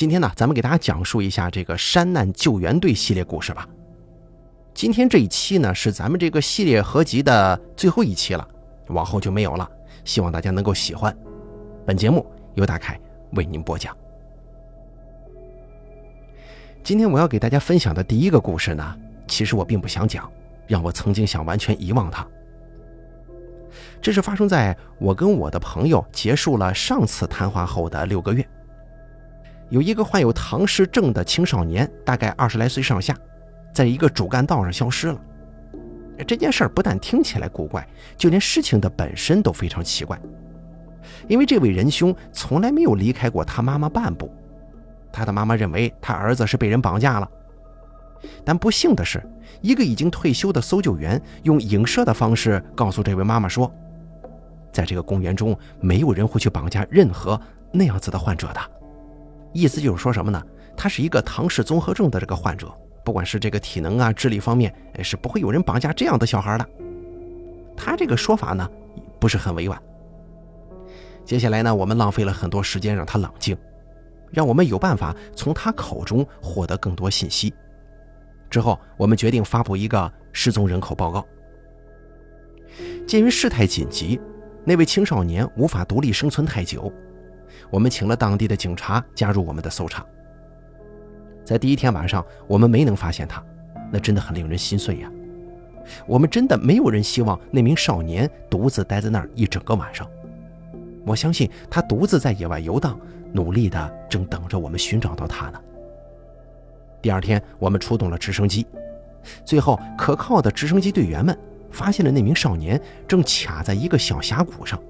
今天呢，咱们给大家讲述一下这个山难救援队系列故事吧。今天这一期呢，是咱们这个系列合集的最后一期了，往后就没有了。希望大家能够喜欢。本节目由大凯为您播讲。今天我要给大家分享的第一个故事呢，其实我并不想讲，让我曾经想完全遗忘它。这是发生在我跟我的朋友结束了上次谈话后的六个月。有一个患有唐氏症的青少年，大概二十来岁上下，在一个主干道上消失了。这件事儿不但听起来古怪，就连事情的本身都非常奇怪。因为这位仁兄从来没有离开过他妈妈半步，他的妈妈认为他儿子是被人绑架了。但不幸的是，一个已经退休的搜救员用影射的方式告诉这位妈妈说，在这个公园中，没有人会去绑架任何那样子的患者的。意思就是说什么呢？他是一个唐氏综合症的这个患者，不管是这个体能啊、智力方面，是不会有人绑架这样的小孩的。他这个说法呢，不是很委婉。接下来呢，我们浪费了很多时间让他冷静，让我们有办法从他口中获得更多信息。之后，我们决定发布一个失踪人口报告。鉴于事态紧急，那位青少年无法独立生存太久。我们请了当地的警察加入我们的搜查。在第一天晚上，我们没能发现他，那真的很令人心碎呀。我们真的没有人希望那名少年独自待在那儿一整个晚上。我相信他独自在野外游荡，努力的正等着我们寻找到他呢。第二天，我们出动了直升机，最后可靠的直升机队员们发现了那名少年正卡在一个小峡谷上。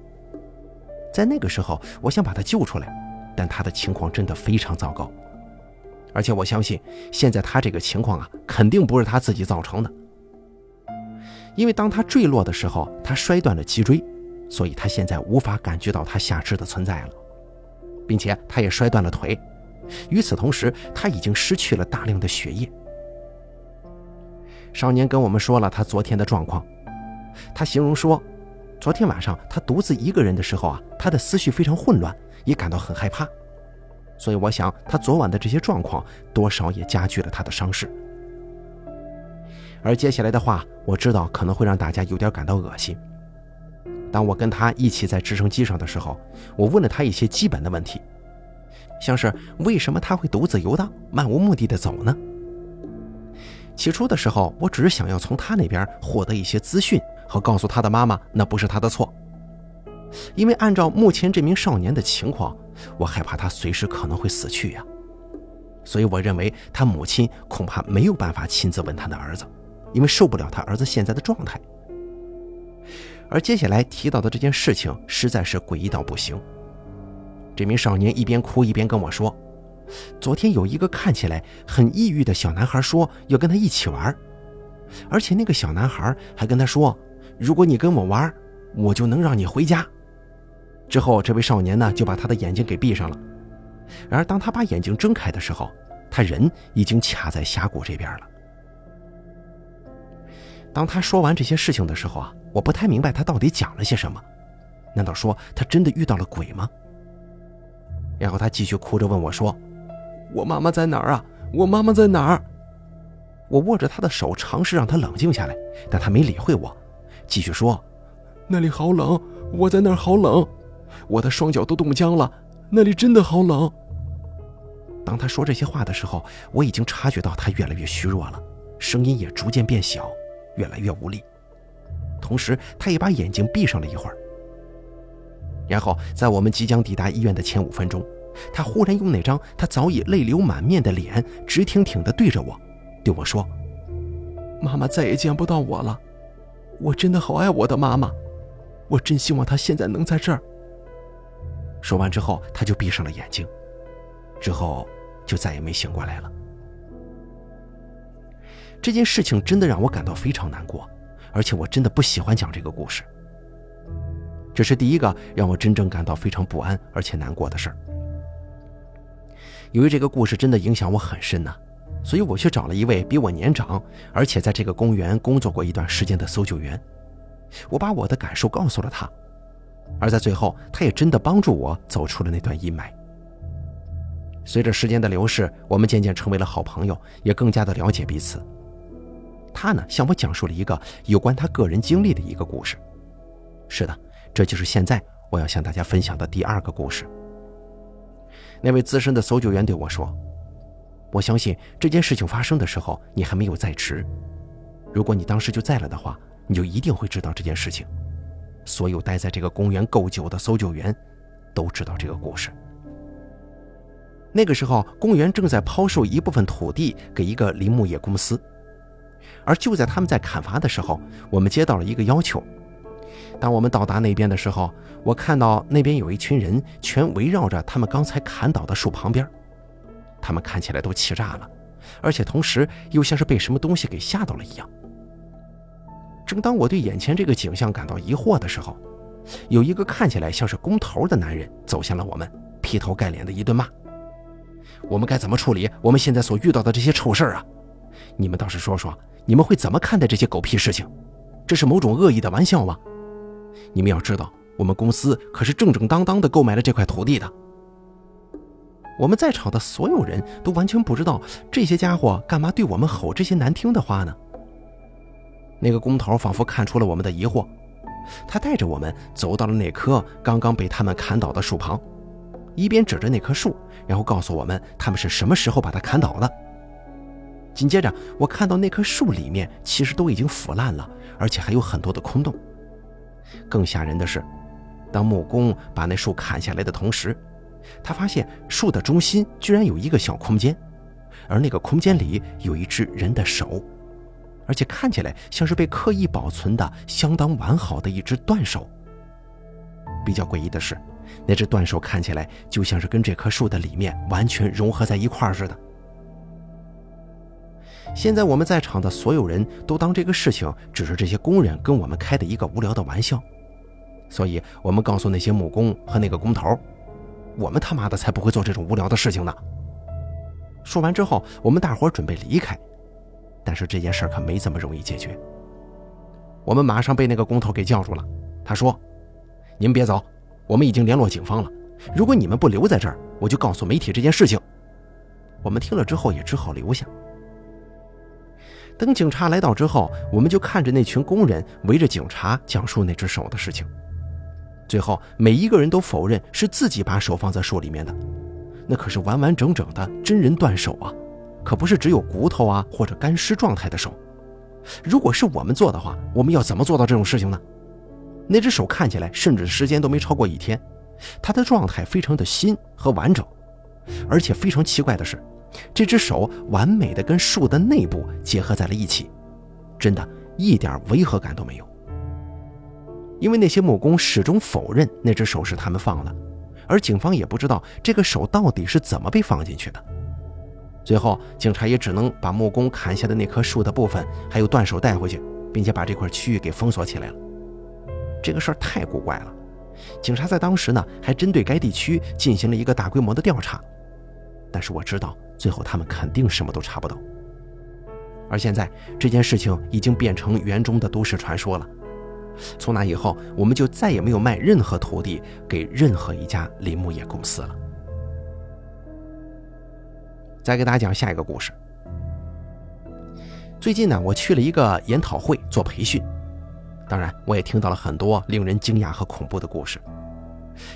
在那个时候，我想把他救出来，但他的情况真的非常糟糕，而且我相信现在他这个情况啊，肯定不是他自己造成的，因为当他坠落的时候，他摔断了脊椎，所以他现在无法感觉到他下肢的存在了，并且他也摔断了腿，与此同时，他已经失去了大量的血液。少年跟我们说了他昨天的状况，他形容说。昨天晚上他独自一个人的时候啊，他的思绪非常混乱，也感到很害怕，所以我想他昨晚的这些状况多少也加剧了他的伤势。而接下来的话，我知道可能会让大家有点感到恶心。当我跟他一起在直升机上的时候，我问了他一些基本的问题，像是为什么他会独自游荡、漫无目的的走呢？起初的时候，我只是想要从他那边获得一些资讯。和告诉他的妈妈，那不是他的错，因为按照目前这名少年的情况，我害怕他随时可能会死去呀，所以我认为他母亲恐怕没有办法亲自问他的儿子，因为受不了他儿子现在的状态。而接下来提到的这件事情实在是诡异到不行。这名少年一边哭一边跟我说，昨天有一个看起来很抑郁的小男孩说要跟他一起玩，而且那个小男孩还跟他说。如果你跟我玩，我就能让你回家。之后，这位少年呢就把他的眼睛给闭上了。然而，当他把眼睛睁开的时候，他人已经卡在峡谷这边了。当他说完这些事情的时候啊，我不太明白他到底讲了些什么。难道说他真的遇到了鬼吗？然后他继续哭着问我说：“我妈妈在哪儿啊？我妈妈在哪儿？”我握着她的手，尝试让她冷静下来，但她没理会我。继续说，那里好冷，我在那儿好冷，我的双脚都冻僵了，那里真的好冷。当他说这些话的时候，我已经察觉到他越来越虚弱了，声音也逐渐变小，越来越无力。同时，他也把眼睛闭上了一会儿。然后，在我们即将抵达医院的前五分钟，他忽然用那张他早已泪流满面的脸，直挺挺地对着我，对我说：“妈妈再也见不到我了。”我真的好爱我的妈妈，我真希望她现在能在这儿。说完之后，他就闭上了眼睛，之后就再也没醒过来了。这件事情真的让我感到非常难过，而且我真的不喜欢讲这个故事。这是第一个让我真正感到非常不安而且难过的事儿。由于这个故事真的影响我很深呢。所以我去找了一位比我年长，而且在这个公园工作过一段时间的搜救员，我把我的感受告诉了他，而在最后，他也真的帮助我走出了那段阴霾。随着时间的流逝，我们渐渐成为了好朋友，也更加的了解彼此。他呢，向我讲述了一个有关他个人经历的一个故事。是的，这就是现在我要向大家分享的第二个故事。那位资深的搜救员对我说：“我相信这件事情发生的时候，你还没有在职。如果你当时就在了的话，你就一定会知道这件事情。所有待在这个公园够久的搜救员，都知道这个故事。那个时候，公园正在抛售一部分土地给一个林木业公司，而就在他们在砍伐的时候，我们接到了一个要求。”当我们到达那边的时候，我看到那边有一群人全围绕着他们刚才砍倒的树旁边，他们看起来都气炸了，而且同时又像是被什么东西给吓到了一样。正当我对眼前这个景象感到疑惑的时候，有一个看起来像是工头的男人走向了我们，劈头盖脸的一顿骂：“我们该怎么处理我们现在所遇到的这些臭事啊？你们倒是说说，你们会怎么看待这些狗屁事情？这是某种恶意的玩笑吗？”你们要知道，我们公司可是正正当当的购买了这块土地的。我们在场的所有人都完全不知道这些家伙干嘛对我们吼这些难听的话呢？那个工头仿佛看出了我们的疑惑，他带着我们走到了那棵刚刚被他们砍倒的树旁，一边指着那棵树，然后告诉我们他们是什么时候把它砍倒的。紧接着，我看到那棵树里面其实都已经腐烂了，而且还有很多的空洞。更吓人的是，当木工把那树砍下来的同时，他发现树的中心居然有一个小空间，而那个空间里有一只人的手，而且看起来像是被刻意保存的相当完好的一只断手。比较诡异的是，那只断手看起来就像是跟这棵树的里面完全融合在一块儿似的。现在我们在场的所有人都当这个事情只是这些工人跟我们开的一个无聊的玩笑，所以我们告诉那些木工和那个工头，我们他妈的才不会做这种无聊的事情呢。说完之后，我们大伙准备离开，但是这件事可没这么容易解决。我们马上被那个工头给叫住了，他说：“你们别走，我们已经联络警方了。如果你们不留在这儿，我就告诉媒体这件事情。”我们听了之后也只好留下。等警察来到之后，我们就看着那群工人围着警察讲述那只手的事情。最后，每一个人都否认是自己把手放在树里面的，那可是完完整整的真人断手啊，可不是只有骨头啊或者干尸状态的手。如果是我们做的话，我们要怎么做到这种事情呢？那只手看起来甚至时间都没超过一天，它的状态非常的新和完整，而且非常奇怪的是。这只手完美的跟树的内部结合在了一起，真的一点违和感都没有。因为那些木工始终否认那只手是他们放的，而警方也不知道这个手到底是怎么被放进去的。最后，警察也只能把木工砍下的那棵树的部分还有断手带回去，并且把这块区域给封锁起来了。这个事儿太古怪了，警察在当时呢还针对该地区进行了一个大规模的调查，但是我知道。最后，他们肯定什么都查不到。而现在，这件事情已经变成园中的都市传说了。从那以后，我们就再也没有卖任何土地给任何一家林木业公司了。再给大家讲下一个故事。最近呢，我去了一个研讨会做培训，当然，我也听到了很多令人惊讶和恐怖的故事。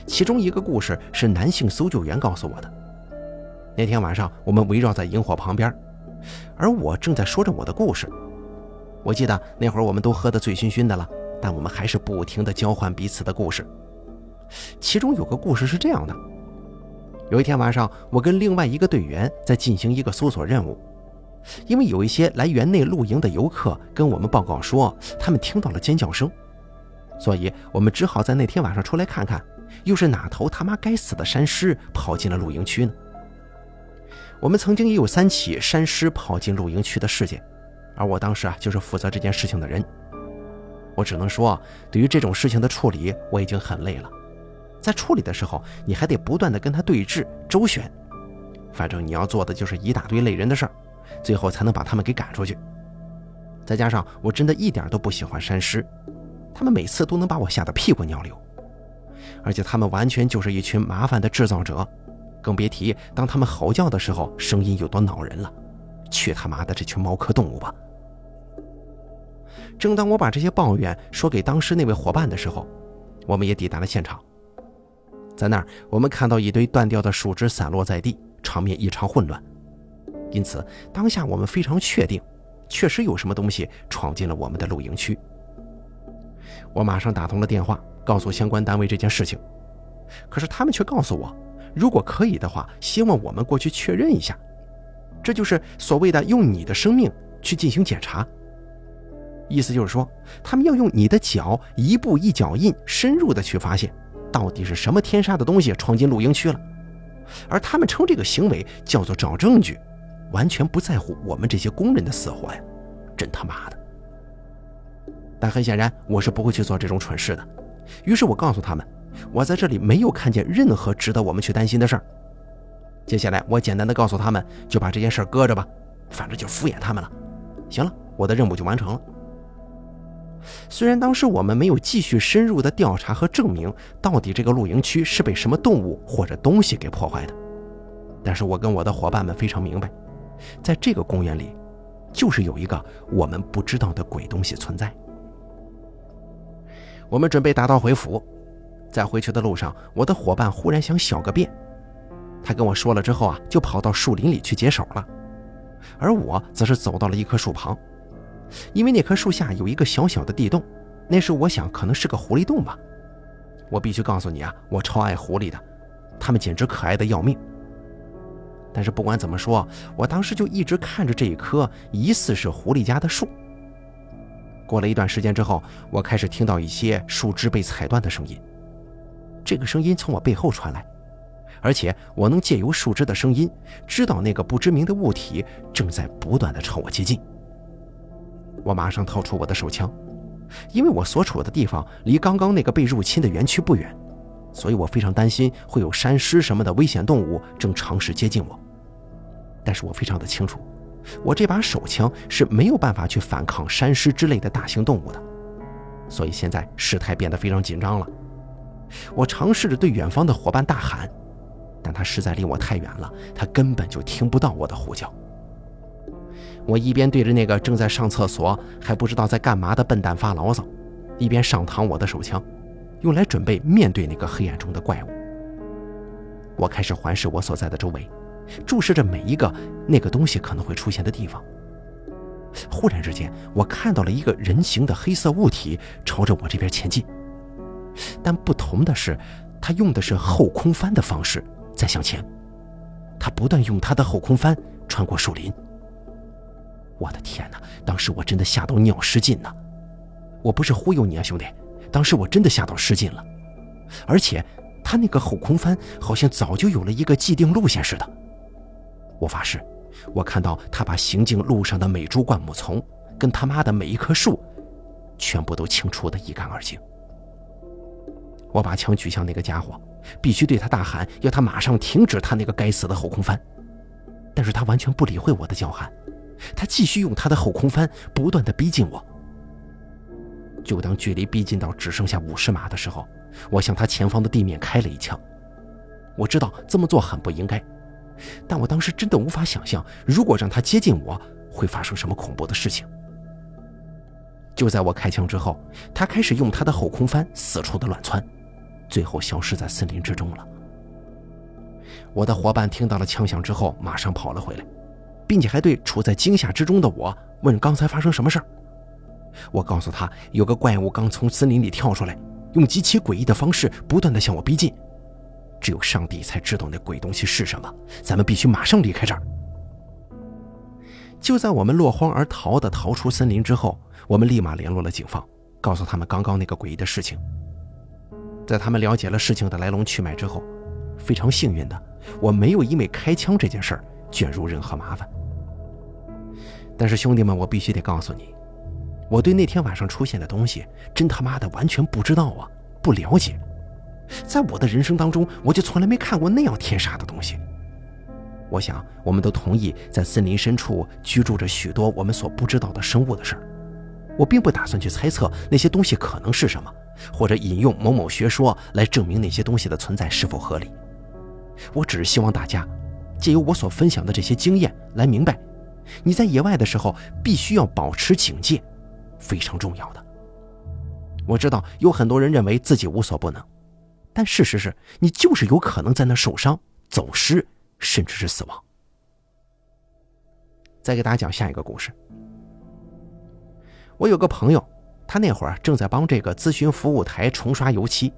其中一个故事是男性搜救员告诉我的。那天晚上，我们围绕在萤火旁边，而我正在说着我的故事。我记得那会儿我们都喝得醉醺醺的了，但我们还是不停地交换彼此的故事。其中有个故事是这样的：有一天晚上，我跟另外一个队员在进行一个搜索任务，因为有一些来园内露营的游客跟我们报告说，他们听到了尖叫声，所以我们只好在那天晚上出来看看，又是哪头他妈该死的山狮跑进了露营区呢？我们曾经也有三起山狮跑进露营区的事件，而我当时啊就是负责这件事情的人。我只能说，对于这种事情的处理，我已经很累了。在处理的时候，你还得不断的跟他对峙周旋，反正你要做的就是一大堆累人的事儿，最后才能把他们给赶出去。再加上我真的一点都不喜欢山狮，他们每次都能把我吓得屁滚尿流，而且他们完全就是一群麻烦的制造者。更别提当他们吼叫的时候，声音有多恼人了。去他妈的这群猫科动物吧！正当我把这些抱怨说给当时那位伙伴的时候，我们也抵达了现场。在那儿，我们看到一堆断掉的树枝散落在地，场面异常混乱。因此，当下我们非常确定，确实有什么东西闯进了我们的露营区。我马上打通了电话，告诉相关单位这件事情。可是他们却告诉我，如果可以的话，希望我们过去确认一下。这就是所谓的用你的生命去进行检查。意思就是说，他们要用你的脚一步一脚印，深入的去发现。到底是什么天杀的东西闯进露营区了？而他们称这个行为叫做找证据，完全不在乎我们这些工人的死活呀！真他妈的！但很显然，我是不会去做这种蠢事的。于是我告诉他们，我在这里没有看见任何值得我们去担心的事儿。接下来，我简单的告诉他们，就把这件事搁着吧，反正就敷衍他们了。行了，我的任务就完成了。虽然当时我们没有继续深入的调查和证明到底这个露营区是被什么动物或者东西给破坏的，但是我跟我的伙伴们非常明白，在这个公园里，就是有一个我们不知道的鬼东西存在。我们准备打道回府，在回去的路上，我的伙伴忽然想小个便，他跟我说了之后啊，就跑到树林里去解手了，而我则是走到了一棵树旁。因为那棵树下有一个小小的地洞，那时我想可能是个狐狸洞吧。我必须告诉你啊，我超爱狐狸的，它们简直可爱的要命。但是不管怎么说，我当时就一直看着这一棵疑似是狐狸家的树。过了一段时间之后，我开始听到一些树枝被踩断的声音，这个声音从我背后传来，而且我能借由树枝的声音知道那个不知名的物体正在不断的朝我接近。我马上掏出我的手枪，因为我所处的地方离刚刚那个被入侵的园区不远，所以我非常担心会有山狮什么的危险动物正尝试接近我。但是我非常的清楚，我这把手枪是没有办法去反抗山狮之类的大型动物的，所以现在事态变得非常紧张了。我尝试着对远方的伙伴大喊，但他实在离我太远了，他根本就听不到我的呼叫。我一边对着那个正在上厕所还不知道在干嘛的笨蛋发牢骚，一边上膛我的手枪，用来准备面对那个黑暗中的怪物。我开始环视我所在的周围，注视着每一个那个东西可能会出现的地方。忽然之间，我看到了一个人形的黑色物体朝着我这边前进，但不同的是，他用的是后空翻的方式在向前，他不断用他的后空翻穿过树林。我的天哪！当时我真的吓到尿失禁了。我不是忽悠你啊，兄弟，当时我真的吓到失禁了。而且他那个后空翻好像早就有了一个既定路线似的。我发誓，我看到他把行进路上的每株灌木丛跟他妈的每一棵树，全部都清除的一干二净。我把枪举向那个家伙，必须对他大喊，要他马上停止他那个该死的后空翻。但是他完全不理会我的叫喊。他继续用他的后空翻不断的逼近我。就当距离逼近到只剩下五十码的时候，我向他前方的地面开了一枪。我知道这么做很不应该，但我当时真的无法想象，如果让他接近我，会发生什么恐怖的事情。就在我开枪之后，他开始用他的后空翻四处的乱窜，最后消失在森林之中了。我的伙伴听到了枪响之后，马上跑了回来。并且还对处在惊吓之中的我问：“刚才发生什么事儿？”我告诉他，有个怪物刚从森林里跳出来，用极其诡异的方式不断的向我逼近。只有上帝才知道那鬼东西是什么。咱们必须马上离开这儿。就在我们落荒而逃的逃出森林之后，我们立马联络了警方，告诉他们刚刚那个诡异的事情。在他们了解了事情的来龙去脉之后，非常幸运的，我没有因为开枪这件事儿。卷入任何麻烦，但是兄弟们，我必须得告诉你，我对那天晚上出现的东西真他妈的完全不知道啊，不了解。在我的人生当中，我就从来没看过那样天杀的东西。我想，我们都同意，在森林深处居住着许多我们所不知道的生物的事儿。我并不打算去猜测那些东西可能是什么，或者引用某某学说来证明那些东西的存在是否合理。我只是希望大家借由我所分享的这些经验来明白，你在野外的时候必须要保持警戒，非常重要的。我知道有很多人认为自己无所不能，但事实是你就是有可能在那受伤、走失，甚至是死亡。再给大家讲下一个故事。我有个朋友，他那会儿正在帮这个咨询服务台重刷油漆，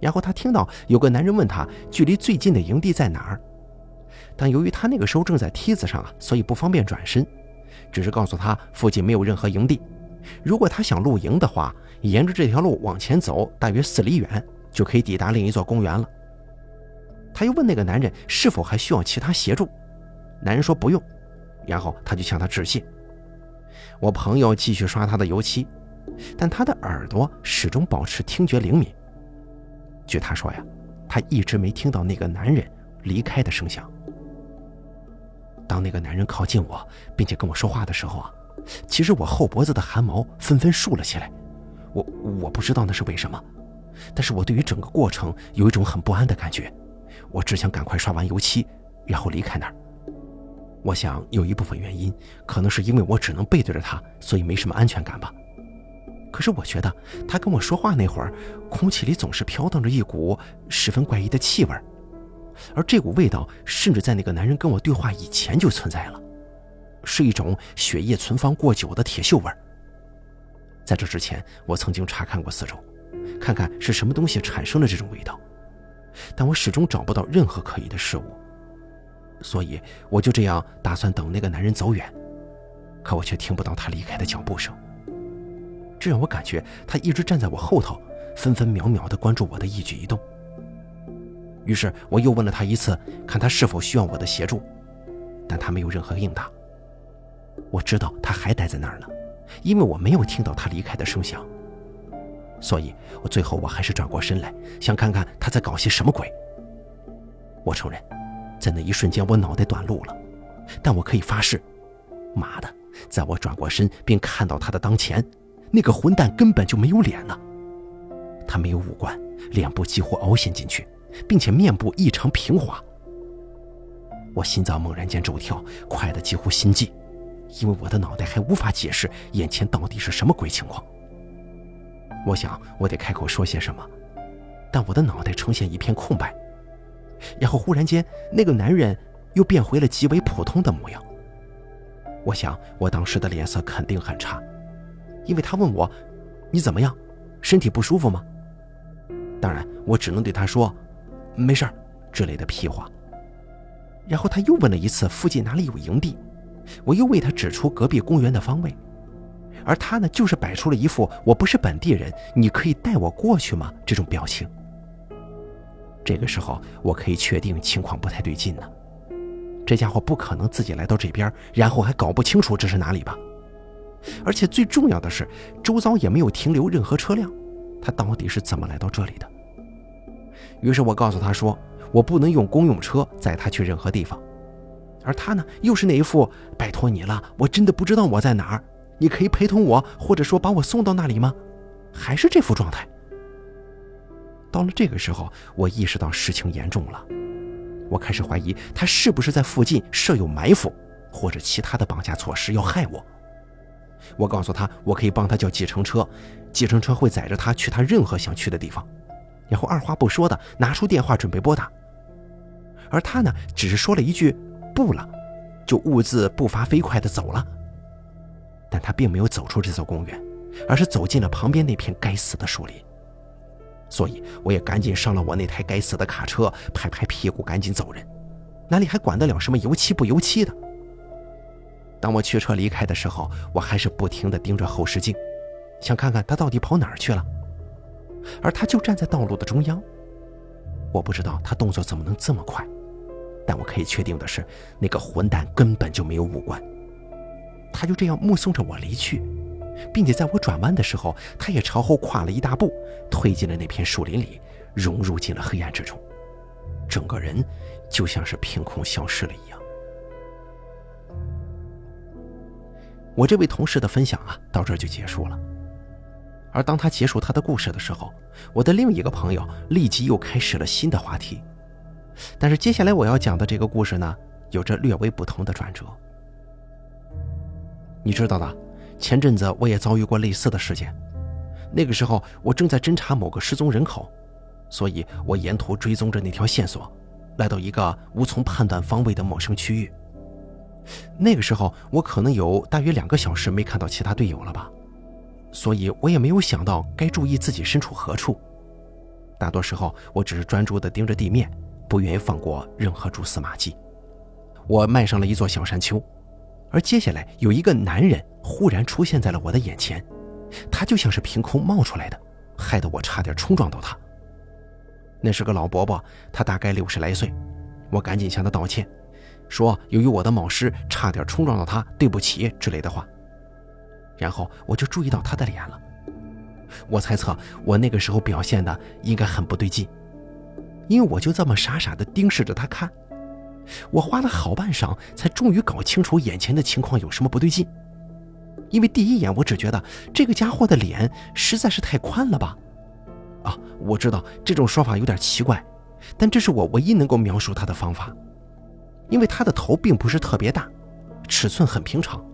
然后他听到有个男人问他距离最近的营地在哪儿，但由于他那个时候正在梯子上啊，所以不方便转身，只是告诉他附近没有任何营地，如果他想露营的话，沿着这条路往前走大约四里远就可以抵达另一座公园了。他又问那个男人是否还需要其他协助，男人说不用。然后他就向他致谢。我朋友继续刷他的油漆，但他的耳朵始终保持听觉灵敏。据他说呀，他一直没听到那个男人离开的声响。当那个男人靠近我，并且跟我说话的时候啊，其实我后脖子的汗毛纷纷竖了起来。我我不知道那是为什么，但是我对于整个过程有一种很不安的感觉。我只想赶快刷完油漆，然后离开那儿。我想有一部分原因，可能是因为我只能背对着他，所以没什么安全感吧。可是我觉得他跟我说话那会儿，空气里总是飘荡着一股十分怪异的气味，而这股味道甚至在那个男人跟我对话以前就存在了，是一种血液存放过久的铁锈味。在这之前，我曾经查看过四周，看看是什么东西产生了这种味道，但我始终找不到任何可疑的事物。所以我就这样打算等那个男人走远，可我却听不到他离开的脚步声。这让我感觉他一直站在我后头，分分秒秒地关注我的一举一动。于是我又问了他一次，看他是否需要我的协助，但他没有任何应答。我知道他还待在那儿呢，因为我没有听到他离开的声响。所以我最后我还是转过身来，想看看他在搞些什么鬼。我承认。在那一瞬间，我脑袋短路了，但我可以发誓，妈的，在我转过身并看到他的当前，那个混蛋根本就没有脸呢。他没有五官，脸部几乎凹陷进去，并且面部异常平滑。我心脏猛然间骤跳，快得几乎心悸，因为我的脑袋还无法解释眼前到底是什么鬼情况。我想，我得开口说些什么，但我的脑袋呈现一片空白。然后忽然间，那个男人又变回了极为普通的模样。我想，我当时的脸色肯定很差，因为他问我：“你怎么样？身体不舒服吗？”当然，我只能对他说：“没事儿”之类的屁话。然后他又问了一次附近哪里有营地，我又为他指出隔壁公园的方位，而他呢，就是摆出了一副“我不是本地人，你可以带我过去吗”这种表情。这个时候，我可以确定情况不太对劲呢。这家伙不可能自己来到这边，然后还搞不清楚这是哪里吧？而且最重要的是，周遭也没有停留任何车辆，他到底是怎么来到这里的？于是我告诉他说，我不能用公用车载他去任何地方，而他呢，又是那一副拜托你了，我真的不知道我在哪儿，你可以陪同我，或者说把我送到那里吗？还是这副状态。到了这个时候，我意识到事情严重了，我开始怀疑他是不是在附近设有埋伏，或者其他的绑架措施要害我。我告诉他，我可以帮他叫计程车，计程车会载着他去他任何想去的地方，然后二话不说的拿出电话准备拨打。而他呢，只是说了一句“不了”，就兀自步伐飞快的走了。但他并没有走出这座公园，而是走进了旁边那片该死的树林。所以，我也赶紧上了我那台该死的卡车，拍拍屁股赶紧走人，哪里还管得了什么油漆不油漆的？当我驱车离开的时候，我还是不停地盯着后视镜，想看看他到底跑哪儿去了。而他就站在道路的中央，我不知道他动作怎么能这么快，但我可以确定的是，那个混蛋根本就没有五官，他就这样目送着我离去。并且在我转弯的时候，他也朝后跨了一大步，退进了那片树林里，融入进了黑暗之中，整个人就像是凭空消失了一样。我这位同事的分享啊，到这就结束了。而当他结束他的故事的时候，我的另一个朋友立即又开始了新的话题。但是接下来我要讲的这个故事呢，有着略微不同的转折。你知道的，前阵子我也遭遇过类似的事件。那个时候我正在侦查某个失踪人口，所以我沿途追踪着那条线索，来到一个无从判断方位的陌生区域。那个时候我可能有大约两个小时没看到其他队友了吧，所以我也没有想到该注意自己身处何处。大多时候我只是专注地盯着地面，不愿意放过任何蛛丝马迹。我迈上了一座小山丘。而接下来有一个男人忽然出现在了我的眼前，他就像是凭空冒出来的，害得我差点冲撞到他。那是个老伯伯，他大概六十来岁，我赶紧向他道歉，说由于我的冒失差点冲撞到他，对不起之类的话。然后我就注意到他的脸了，我猜测我那个时候表现的应该很不对劲，因为我就这么傻傻的盯视着他看。我花了好半晌，才终于搞清楚眼前的情况有什么不对劲。因为第一眼我只觉得这个家伙的脸实在是太宽了吧？啊，我知道这种说法有点奇怪，但这是我唯一能够描述他的方法。因为他的头并不是特别大，尺寸很平常，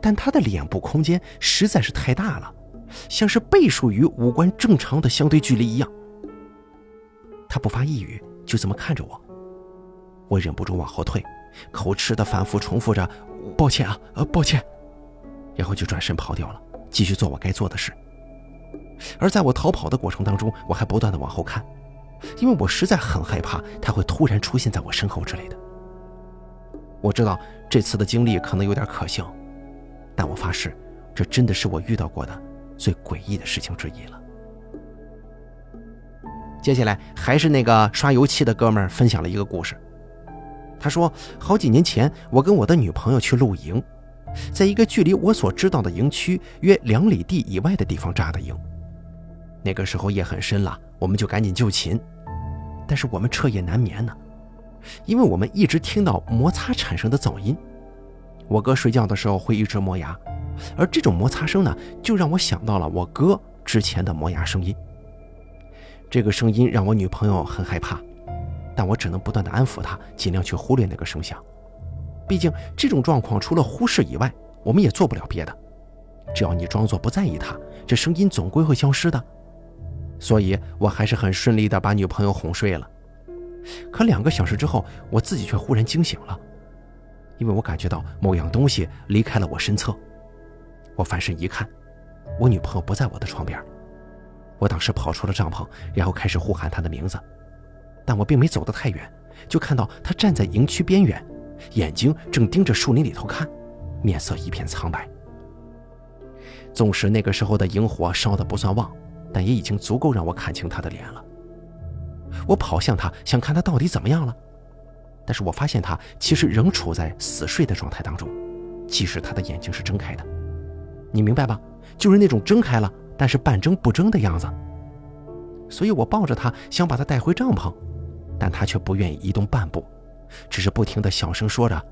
但他的脸部空间实在是太大了，像是倍数于五官正常的相对距离一样。他不发一语，就这么看着我。我忍不住往后退，口吃的反复重复着“抱歉啊，呃，抱歉”，然后就转身跑掉了，继续做我该做的事。而在我逃跑的过程当中，我还不断的往后看，因为我实在很害怕他会突然出现在我身后之类的。我知道这次的经历可能有点可笑，但我发誓，这真的是我遇到过的最诡异的事情之一了。接下来还是那个刷油漆的哥们儿分享了一个故事。他说：“好几年前，我跟我的女朋友去露营，在一个距离我所知道的营区约两里地以外的地方扎的营。那个时候夜很深了，我们就赶紧就寝。但是我们彻夜难眠呢，因为我们一直听到摩擦产生的噪音。我哥睡觉的时候会一直磨牙，而这种摩擦声呢，就让我想到了我哥之前的磨牙声音。这个声音让我女朋友很害怕。”但我只能不断的安抚他，尽量去忽略那个声响。毕竟这种状况除了忽视以外，我们也做不了别的。只要你装作不在意他，这声音总归会消失的。所以我还是很顺利的把女朋友哄睡了。可两个小时之后，我自己却忽然惊醒了，因为我感觉到某样东西离开了我身侧。我翻身一看，我女朋友不在我的床边。我当时跑出了帐篷，然后开始呼喊她的名字。但我并没走得太远，就看到他站在营区边缘，眼睛正盯着树林里头看，面色一片苍白。纵使那个时候的萤火烧得不算旺，但也已经足够让我看清他的脸了。我跑向他，想看他到底怎么样了，但是我发现他其实仍处在死睡的状态当中，即使他的眼睛是睁开的。你明白吧？就是那种睁开了，但是半睁不睁的样子。所以我抱着他，想把他带回帐篷。但他却不愿意移动半步，只是不停的小声说着：“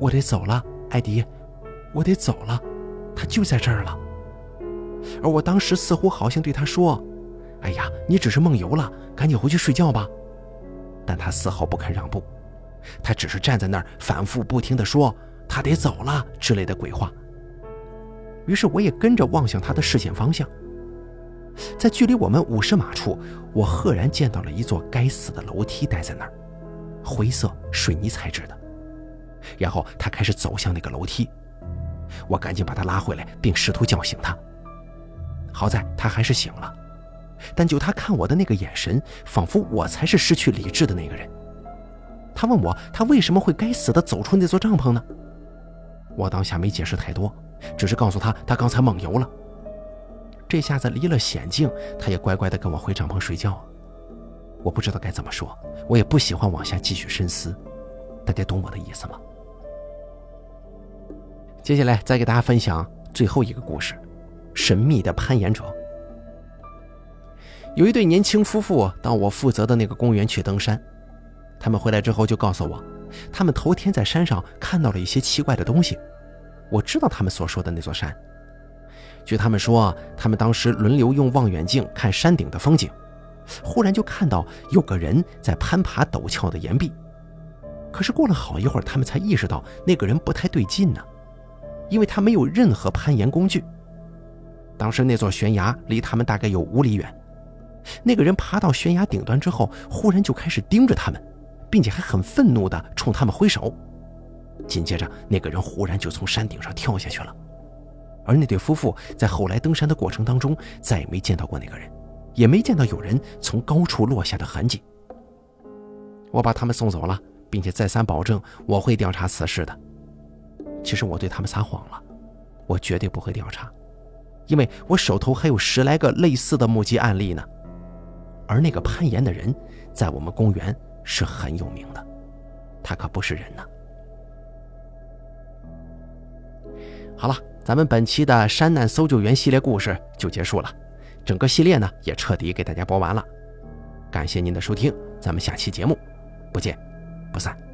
我得走了，艾迪，我得走了，他就在这儿了。”而我当时似乎好像对他说：“哎呀，你只是梦游了，赶紧回去睡觉吧。”但他丝毫不肯让步，他只是站在那儿反复不停的说：“他得走了”之类的鬼话。于是我也跟着望向他的视线方向。在距离我们五十码处，我赫然见到了一座该死的楼梯待在那儿，灰色水泥材质的。然后他开始走向那个楼梯，我赶紧把他拉回来，并试图叫醒他。好在他还是醒了，但就他看我的那个眼神，仿佛我才是失去理智的那个人。他问我，他为什么会该死的走出那座帐篷呢？我当下没解释太多，只是告诉他，他刚才梦游了。这下子离了险境，他也乖乖的跟我回帐篷睡觉。我不知道该怎么说，我也不喜欢往下继续深思，大家懂我的意思吗？接下来再给大家分享最后一个故事：神秘的攀岩者。有一对年轻夫妇到我负责的那个公园去登山，他们回来之后就告诉我，他们头天在山上看到了一些奇怪的东西。我知道他们所说的那座山。据他们说，他们当时轮流用望远镜看山顶的风景，忽然就看到有个人在攀爬陡峭的岩壁。可是过了好一会儿，他们才意识到那个人不太对劲呢，因为他没有任何攀岩工具。当时那座悬崖离他们大概有五里远。那个人爬到悬崖顶端之后，忽然就开始盯着他们，并且还很愤怒地冲他们挥手。紧接着，那个人忽然就从山顶上跳下去了。而那对夫妇在后来登山的过程当中，再也没见到过那个人，也没见到有人从高处落下的痕迹。我把他们送走了。并且再三保证我会调查此事的。其实我对他们撒谎了，我绝对不会调查，因为我手头还有十来个类似的目击案例呢。而那个攀岩的人，在我们公园是很有名的，他可不是人呢。好了，咱们本期的山难搜救员系列故事就结束了，整个系列呢也彻底给大家播完了。感谢您的收听，咱们下期节目不见。不散。